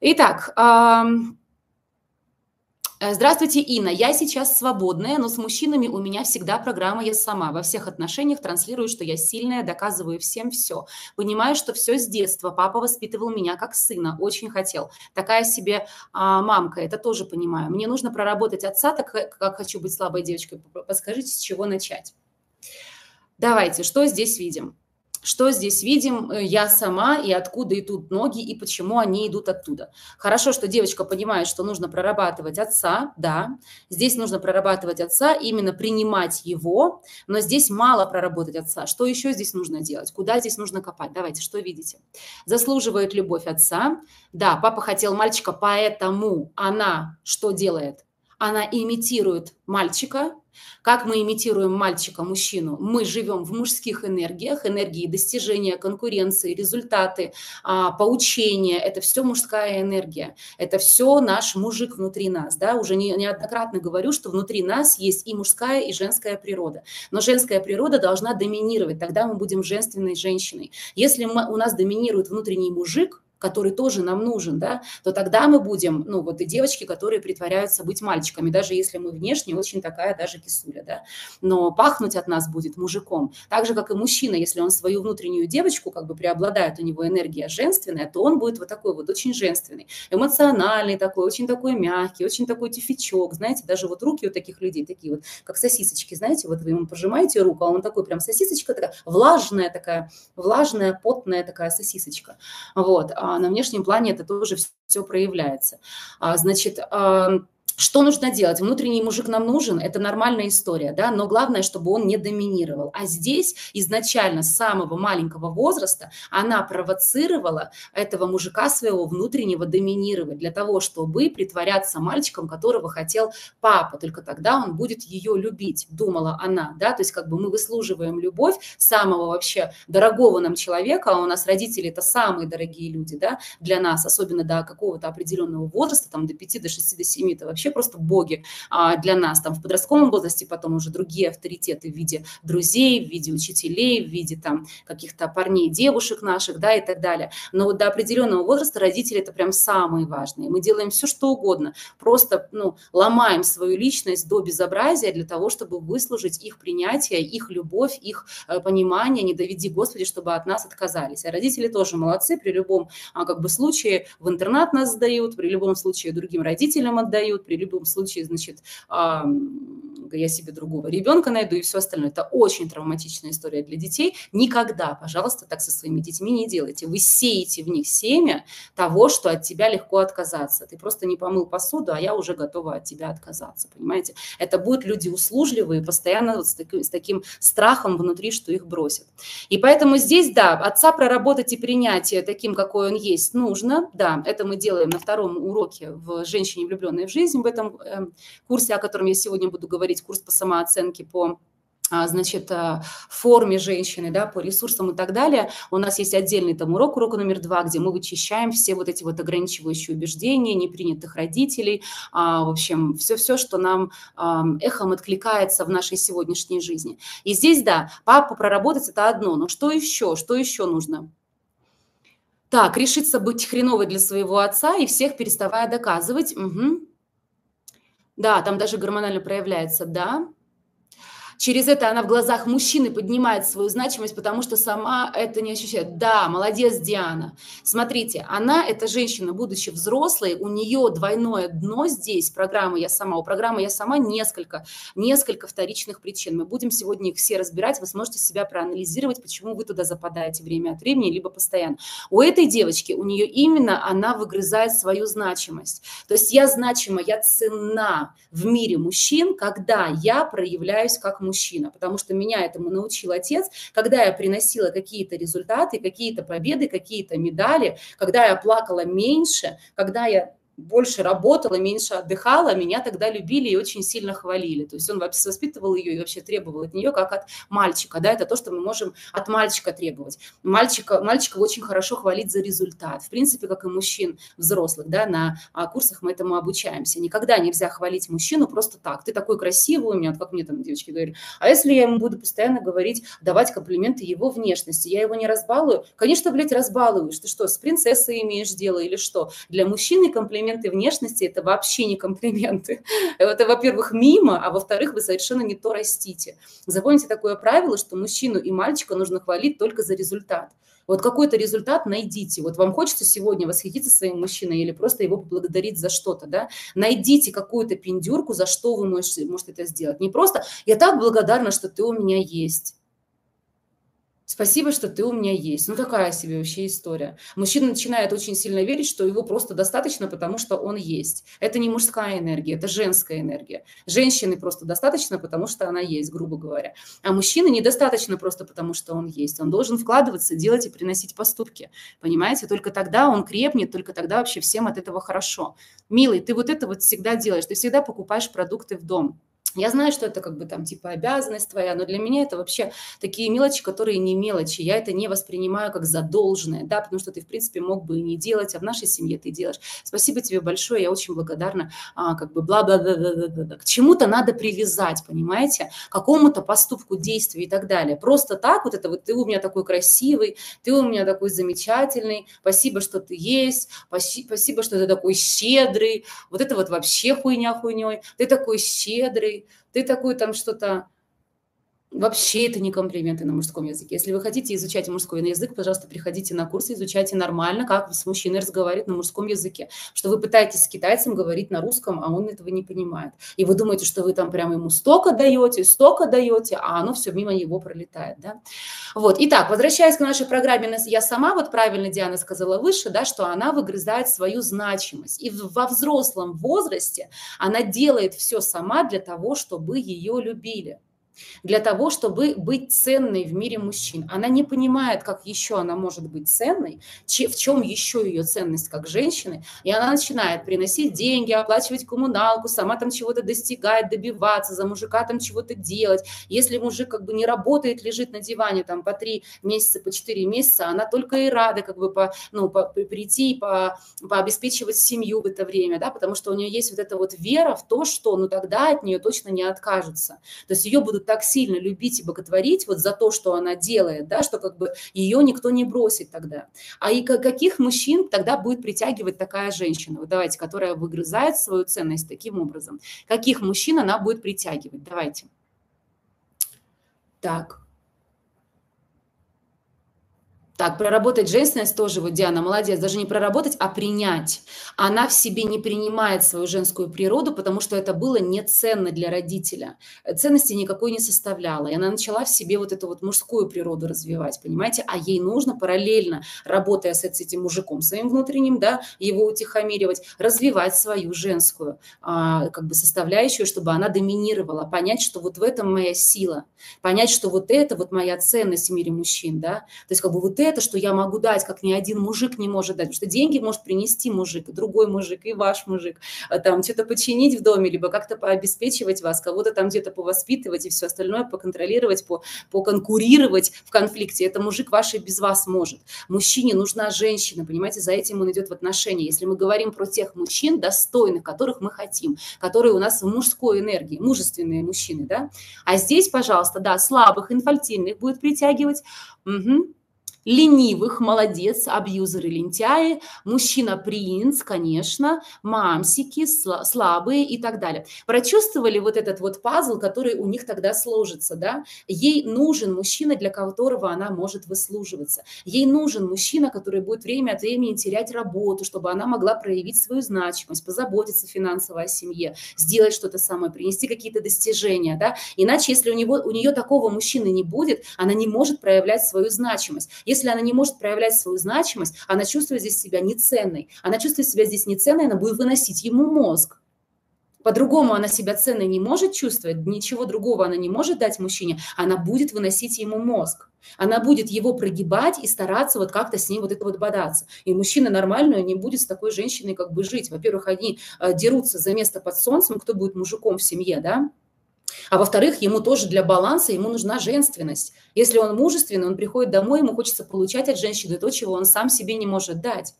Итак, э, здравствуйте, Инна. Я сейчас свободная, но с мужчинами у меня всегда программа «Я сама». Во всех отношениях транслирую, что я сильная, доказываю всем все. Понимаю, что все с детства. Папа воспитывал меня как сына, очень хотел. Такая себе а, мамка, это тоже понимаю. Мне нужно проработать отца, так как хочу быть слабой девочкой. Подскажите, с чего начать? Давайте, что здесь видим? Что здесь видим э, я сама и откуда идут ноги и почему они идут оттуда. Хорошо, что девочка понимает, что нужно прорабатывать отца, да, здесь нужно прорабатывать отца, именно принимать его, но здесь мало проработать отца. Что еще здесь нужно делать? Куда здесь нужно копать? Давайте, что видите? Заслуживает любовь отца. Да, папа хотел мальчика, поэтому она что делает? Она имитирует мальчика, как мы имитируем мальчика, мужчину? Мы живем в мужских энергиях, энергии достижения, конкуренции, результаты, а, поучения. Это все мужская энергия. Это все наш мужик внутри нас. Да? Уже не, неоднократно говорю, что внутри нас есть и мужская, и женская природа. Но женская природа должна доминировать. Тогда мы будем женственной женщиной. Если мы, у нас доминирует внутренний мужик, который тоже нам нужен, да, то тогда мы будем, ну, вот и девочки, которые притворяются быть мальчиками, даже если мы внешне очень такая даже кисуля, да, но пахнуть от нас будет мужиком. Так же, как и мужчина, если он свою внутреннюю девочку, как бы преобладает у него энергия женственная, то он будет вот такой вот очень женственный, эмоциональный такой, очень такой мягкий, очень такой тюфячок, знаете, даже вот руки у таких людей такие вот, как сосисочки, знаете, вот вы ему пожимаете руку, а он такой прям сосисочка такая, влажная такая, влажная, потная такая сосисочка, вот, а на внешнем плане это тоже все проявляется. А, значит, что нужно делать? Внутренний мужик нам нужен, это нормальная история, да, но главное, чтобы он не доминировал. А здесь изначально с самого маленького возраста она провоцировала этого мужика своего внутреннего доминировать для того, чтобы притворяться мальчиком, которого хотел папа. Только тогда он будет ее любить, думала она, да, то есть как бы мы выслуживаем любовь самого вообще дорогого нам человека, а у нас родители это самые дорогие люди, да, для нас, особенно до какого-то определенного возраста, там до 5, до 6, до 7, это вообще вообще просто боги а, для нас. Там в подростковом возрасте потом уже другие авторитеты в виде друзей, в виде учителей, в виде там каких-то парней, девушек наших, да, и так далее. Но вот до определенного возраста родители это прям самые важные. Мы делаем все, что угодно, просто, ну, ломаем свою личность до безобразия для того, чтобы выслужить их принятие, их любовь, их э, понимание, не доведи, Господи, чтобы от нас отказались. А родители тоже молодцы, при любом а, как бы случае в интернат нас сдают, при любом случае другим родителям отдают, при любом случае, значит, я себе другого ребенка найду и все остальное. Это очень травматичная история для детей. Никогда, пожалуйста, так со своими детьми не делайте. Вы сеете в них семя того, что от тебя легко отказаться. Ты просто не помыл посуду, а я уже готова от тебя отказаться, понимаете? Это будут люди услужливые, постоянно вот с, таким, с таким страхом внутри, что их бросят. И поэтому здесь, да, отца проработать и принятие таким, какой он есть, нужно. Да, это мы делаем на втором уроке в «Женщине, влюбленной в жизнь», этом эм, курсе, о котором я сегодня буду говорить, курс по самооценке, по а, значит, э, форме женщины, да, по ресурсам и так далее. У нас есть отдельный там урок, урок номер два, где мы вычищаем все вот эти вот ограничивающие убеждения, непринятых родителей, а, в общем, все-все, что нам эхом откликается в нашей сегодняшней жизни. И здесь, да, папу проработать – это одно, но что еще, что еще нужно? Так, решиться быть хреновой для своего отца и всех переставая доказывать. Угу. Да, там даже гормонально проявляется, да. Через это она в глазах мужчины поднимает свою значимость, потому что сама это не ощущает. Да, молодец, Диана. Смотрите, она, эта женщина, будучи взрослой, у нее двойное дно здесь, программы «Я сама». У программы «Я сама» несколько, несколько вторичных причин. Мы будем сегодня их все разбирать. Вы сможете себя проанализировать, почему вы туда западаете время от времени, либо постоянно. У этой девочки, у нее именно она выгрызает свою значимость. То есть я значима, я цена в мире мужчин, когда я проявляюсь как мужчина, потому что меня этому научил отец, когда я приносила какие-то результаты, какие-то победы, какие-то медали, когда я плакала меньше, когда я больше работала, меньше отдыхала, меня тогда любили и очень сильно хвалили. То есть он воспитывал ее и вообще требовал от нее как от мальчика. Да, это то, что мы можем от мальчика требовать. Мальчика, мальчика очень хорошо хвалить за результат. В принципе, как и мужчин взрослых, да, на а, курсах мы этому обучаемся. Никогда нельзя хвалить мужчину просто так. Ты такой красивый у меня, вот как мне там девочки говорили. А если я ему буду постоянно говорить, давать комплименты его внешности, я его не разбалую? Конечно, блядь, разбалуешь. Ты что, с принцессой имеешь дело или что? Для мужчины комплимент комплименты внешности – это вообще не комплименты. Это, во-первых, мимо, а во-вторых, вы совершенно не то растите. Запомните такое правило, что мужчину и мальчика нужно хвалить только за результат. Вот какой-то результат найдите. Вот вам хочется сегодня восхититься своим мужчиной или просто его поблагодарить за что-то, да? Найдите какую-то пиндюрку, за что вы можете, можете это сделать. Не просто «я так благодарна, что ты у меня есть». Спасибо, что ты у меня есть. Ну, такая себе вообще история. Мужчина начинает очень сильно верить, что его просто достаточно, потому что он есть. Это не мужская энергия, это женская энергия. Женщины просто достаточно, потому что она есть, грубо говоря. А мужчины недостаточно просто потому, что он есть. Он должен вкладываться, делать и приносить поступки. Понимаете? Только тогда он крепнет, только тогда вообще всем от этого хорошо. Милый, ты вот это вот всегда делаешь. Ты всегда покупаешь продукты в дом. Я знаю, что это как бы там типа обязанность твоя, но для меня это вообще такие мелочи, которые не мелочи. Я это не воспринимаю как задолженное, да, потому что ты, в принципе, мог бы и не делать, а в нашей семье ты делаешь. Спасибо тебе большое, я очень благодарна, а, как бы бла-бла-бла-бла-бла. К чему-то надо привязать, понимаете, к какому-то поступку, действию и так далее. Просто так вот это вот ты у меня такой красивый, ты у меня такой замечательный, спасибо, что ты есть, спасибо, что ты такой щедрый, вот это вот вообще хуйня хуйней, ты такой щедрый, ты такой там что-то Вообще это не комплименты на мужском языке. Если вы хотите изучать мужской язык, пожалуйста, приходите на курсы, изучайте нормально, как с мужчиной разговаривать на мужском языке. Что вы пытаетесь с китайцем говорить на русском, а он этого не понимает. И вы думаете, что вы там прямо ему столько даете, столько даете, а оно все мимо него пролетает. Да? Вот. Итак, возвращаясь к нашей программе «Я сама», вот правильно Диана сказала выше, да, что она выгрызает свою значимость. И во взрослом возрасте она делает все сама для того, чтобы ее любили для того, чтобы быть ценной в мире мужчин. Она не понимает, как еще она может быть ценной, в чем еще ее ценность как женщины, и она начинает приносить деньги, оплачивать коммуналку, сама там чего-то достигать, добиваться, за мужика там чего-то делать. Если мужик как бы не работает, лежит на диване там по три месяца, по четыре месяца, она только и рада как бы по, ну, по, прийти и по, пообеспечивать семью в это время, да, потому что у нее есть вот эта вот вера в то, что ну тогда от нее точно не откажутся. То есть ее будут так сильно любить и боготворить вот за то, что она делает, да, что как бы ее никто не бросит тогда. А и каких мужчин тогда будет притягивать такая женщина, вот давайте, которая выгрызает свою ценность таким образом? Каких мужчин она будет притягивать? Давайте. Так, так, проработать женственность тоже, вот Диана, молодец, даже не проработать, а принять. Она в себе не принимает свою женскую природу, потому что это было не ценно для родителя. Ценности никакой не составляла. И она начала в себе вот эту вот мужскую природу развивать, понимаете? А ей нужно параллельно, работая с этим мужиком своим внутренним, да, его утихомиривать, развивать свою женскую а, как бы составляющую, чтобы она доминировала, понять, что вот в этом моя сила, понять, что вот это вот моя ценность в мире мужчин, да, то есть как бы вот это это, что я могу дать, как ни один мужик не может дать. Потому что деньги может принести мужик, другой мужик, и ваш мужик. А там что-то починить в доме, либо как-то пообеспечивать вас, кого-то там где-то повоспитывать и все остальное поконтролировать, по, поконкурировать в конфликте. Это мужик ваш и без вас может. Мужчине нужна женщина, понимаете, за этим он идет в отношения. Если мы говорим про тех мужчин достойных, которых мы хотим, которые у нас в мужской энергии, мужественные мужчины, да. А здесь, пожалуйста, да, слабых, инфальтильных будет притягивать. Угу ленивых, молодец, абьюзеры, лентяи, мужчина-принц, конечно, мамсики, слабые и так далее. Прочувствовали вот этот вот пазл, который у них тогда сложится, да? Ей нужен мужчина, для которого она может выслуживаться. Ей нужен мужчина, который будет время от времени терять работу, чтобы она могла проявить свою значимость, позаботиться финансово о семье, сделать что-то самое, принести какие-то достижения, да? Иначе, если у, него, у нее такого мужчины не будет, она не может проявлять свою значимость. Если если она не может проявлять свою значимость, она чувствует здесь себя неценной. Она чувствует себя здесь неценной, она будет выносить ему мозг. по-другому она себя ценной не может чувствовать, ничего другого она не может дать мужчине, она будет выносить ему мозг. Она будет его прогибать и стараться вот как-то с ним вот это вот бодаться. И мужчина нормальный не будет с такой женщиной как бы жить. Во-первых, они э, дерутся за место под солнцем, кто будет мужиком в семье, да? А во-вторых, ему тоже для баланса, ему нужна женственность. Если он мужественный, он приходит домой, ему хочется получать от женщины то, чего он сам себе не может дать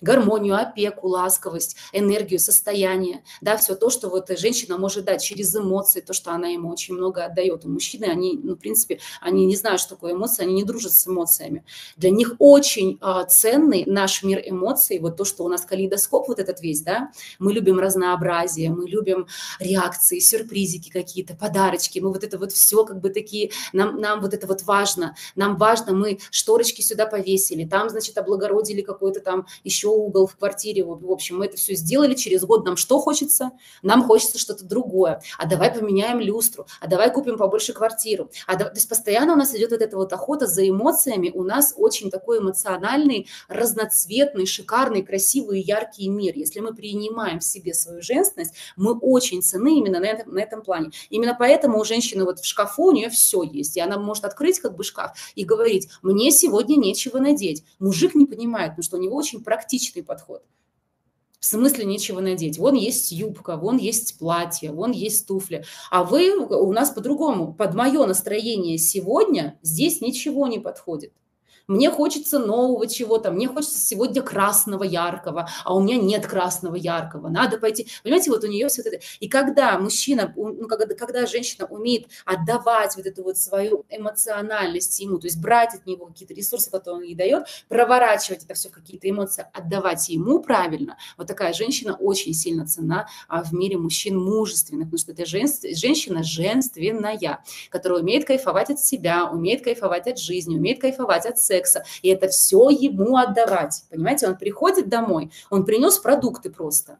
гармонию, опеку, ласковость, энергию, состояние, да, все то, что вот женщина может дать через эмоции, то, что она ему очень много отдает. И мужчины, они, ну, в принципе, они не знают, что такое эмоции, они не дружат с эмоциями. Для них очень э, ценный наш мир эмоций, вот то, что у нас калейдоскоп вот этот весь, да, мы любим разнообразие, мы любим реакции, сюрпризики какие-то, подарочки, мы вот это вот все как бы такие, нам, нам вот это вот важно, нам важно, мы шторочки сюда повесили, там, значит, облагородили какой-то там еще угол в квартире. В общем, мы это все сделали. Через год нам что хочется? Нам хочется что-то другое. А давай поменяем люстру. А давай купим побольше квартиру. А да... То есть постоянно у нас идет вот эта вот охота за эмоциями. У нас очень такой эмоциональный, разноцветный, шикарный, красивый, яркий мир. Если мы принимаем в себе свою женственность, мы очень цены именно на этом, на этом плане. Именно поэтому у женщины вот в шкафу у нее все есть. И она может открыть как бы шкаф и говорить, мне сегодня нечего надеть. Мужик не понимает, потому что у него очень практично практичный подход. В смысле нечего надеть. Вон есть юбка, вон есть платье, вон есть туфли. А вы у нас по-другому. Под мое настроение сегодня здесь ничего не подходит. Мне хочется нового чего-то, мне хочется сегодня красного яркого, а у меня нет красного яркого. Надо пойти. Понимаете, вот у нее все это. И когда мужчина, ну, когда, когда женщина умеет отдавать вот эту вот свою эмоциональность ему, то есть брать от него какие-то ресурсы, которые он ей дает, проворачивать это все в какие-то эмоции, отдавать ему правильно, вот такая женщина очень сильно цена а, в мире мужчин мужественных, потому что это женщина женственная, которая умеет кайфовать от себя, умеет кайфовать от жизни, умеет кайфовать от секса, секса, и это все ему отдавать. Понимаете, он приходит домой, он принес продукты просто.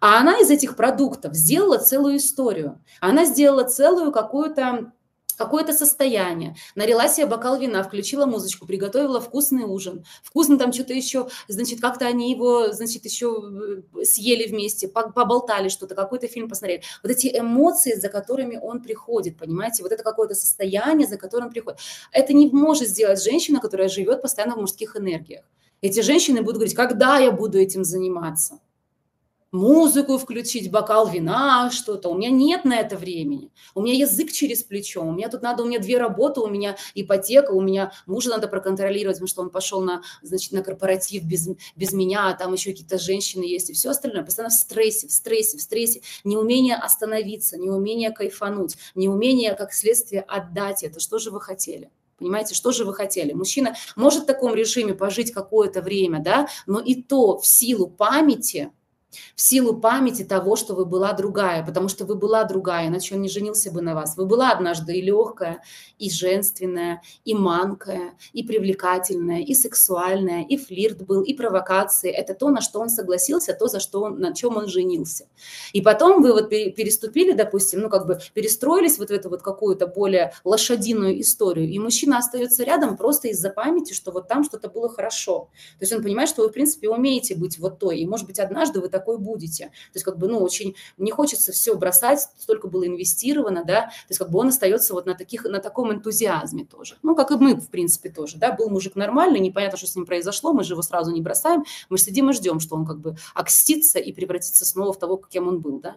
А она из этих продуктов сделала целую историю. Она сделала целую какую-то какое-то состояние, налила себе бокал вина, включила музычку, приготовила вкусный ужин. Вкусно там что-то еще, значит, как-то они его, значит, еще э, съели вместе, поболтали что-то, какой-то фильм посмотрели. Вот эти эмоции, за которыми он приходит, понимаете, вот это какое-то состояние, за которым приходит. Это не может сделать женщина, которая живет постоянно в мужских энергиях. Эти женщины будут говорить, когда я буду этим заниматься? Музыку включить, бокал вина, что-то. У меня нет на это времени. У меня язык через плечо. У меня тут надо, у меня две работы, у меня ипотека, у меня мужа надо проконтролировать, потому что он пошел на, значит, на корпоратив без, без меня, а там еще какие-то женщины есть и все остальное. Постоянно в стрессе, в стрессе, в стрессе. Неумение остановиться, неумение кайфануть, неумение, как следствие, отдать это. Что же вы хотели? Понимаете, что же вы хотели? Мужчина может в таком режиме пожить какое-то время, да, но и то в силу памяти – в силу памяти того, что вы была другая, потому что вы была другая, иначе он не женился бы на вас. Вы была однажды и легкая, и женственная, и манкая, и привлекательная, и сексуальная, и флирт был, и провокации. Это то, на что он согласился, то, за что он, на чем он женился. И потом вы вот переступили, допустим, ну как бы перестроились вот в эту вот какую-то более лошадиную историю, и мужчина остается рядом просто из-за памяти, что вот там что-то было хорошо. То есть он понимает, что вы, в принципе, умеете быть вот той, и, может быть, однажды вы так такой будете. То есть как бы, ну, очень не хочется все бросать, столько было инвестировано, да, то есть как бы он остается вот на, таких, на таком энтузиазме тоже. Ну, как и мы, в принципе, тоже, да, был мужик нормальный, непонятно, что с ним произошло, мы же его сразу не бросаем, мы сидим и ждем, что он как бы окстится и превратится снова в того, кем он был, да.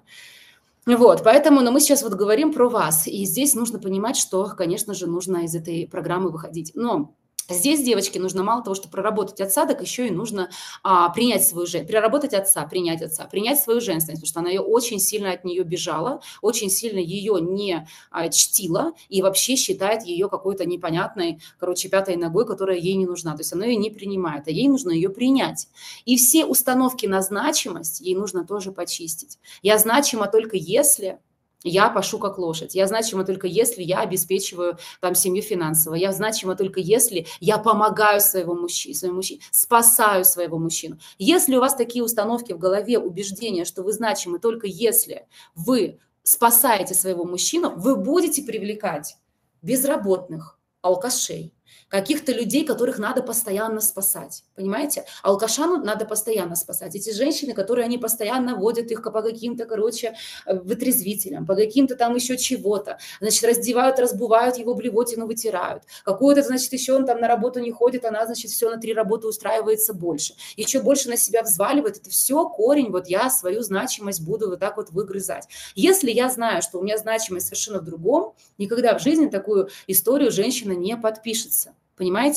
Вот, поэтому, но мы сейчас вот говорим про вас, и здесь нужно понимать, что, конечно же, нужно из этой программы выходить. Но Здесь, девочки, нужно мало того, что проработать отца, так еще и нужно а, принять свою женственность, переработать отца, принять отца, принять свою женственность, потому что она ее очень сильно от нее бежала, очень сильно ее не а, чтила и вообще считает ее какой-то непонятной, короче, пятой ногой, которая ей не нужна. То есть она ее не принимает, а ей нужно ее принять. И все установки на значимость ей нужно тоже почистить. Я значима только если я пашу как лошадь. Я значима только если я обеспечиваю там семью финансово. Я значима только если я помогаю своего мужчине, своему мужчине, спасаю своего мужчину. Если у вас такие установки в голове, убеждения, что вы значимы только если вы спасаете своего мужчину, вы будете привлекать безработных, алкашей, каких-то людей, которых надо постоянно спасать, понимаете? А алкаша надо постоянно спасать. Эти женщины, которые они постоянно водят их по каким-то, короче, э, вытрезвителям, по каким-то там еще чего-то, значит, раздевают, разбывают его блевотину, вытирают. Какую-то, значит, еще он там на работу не ходит, она, значит, все на три работы устраивается больше. Еще больше на себя взваливает. Это все корень, вот я свою значимость буду вот так вот выгрызать. Если я знаю, что у меня значимость совершенно в другом, никогда в жизни такую историю женщина не подпишется. Понимаете?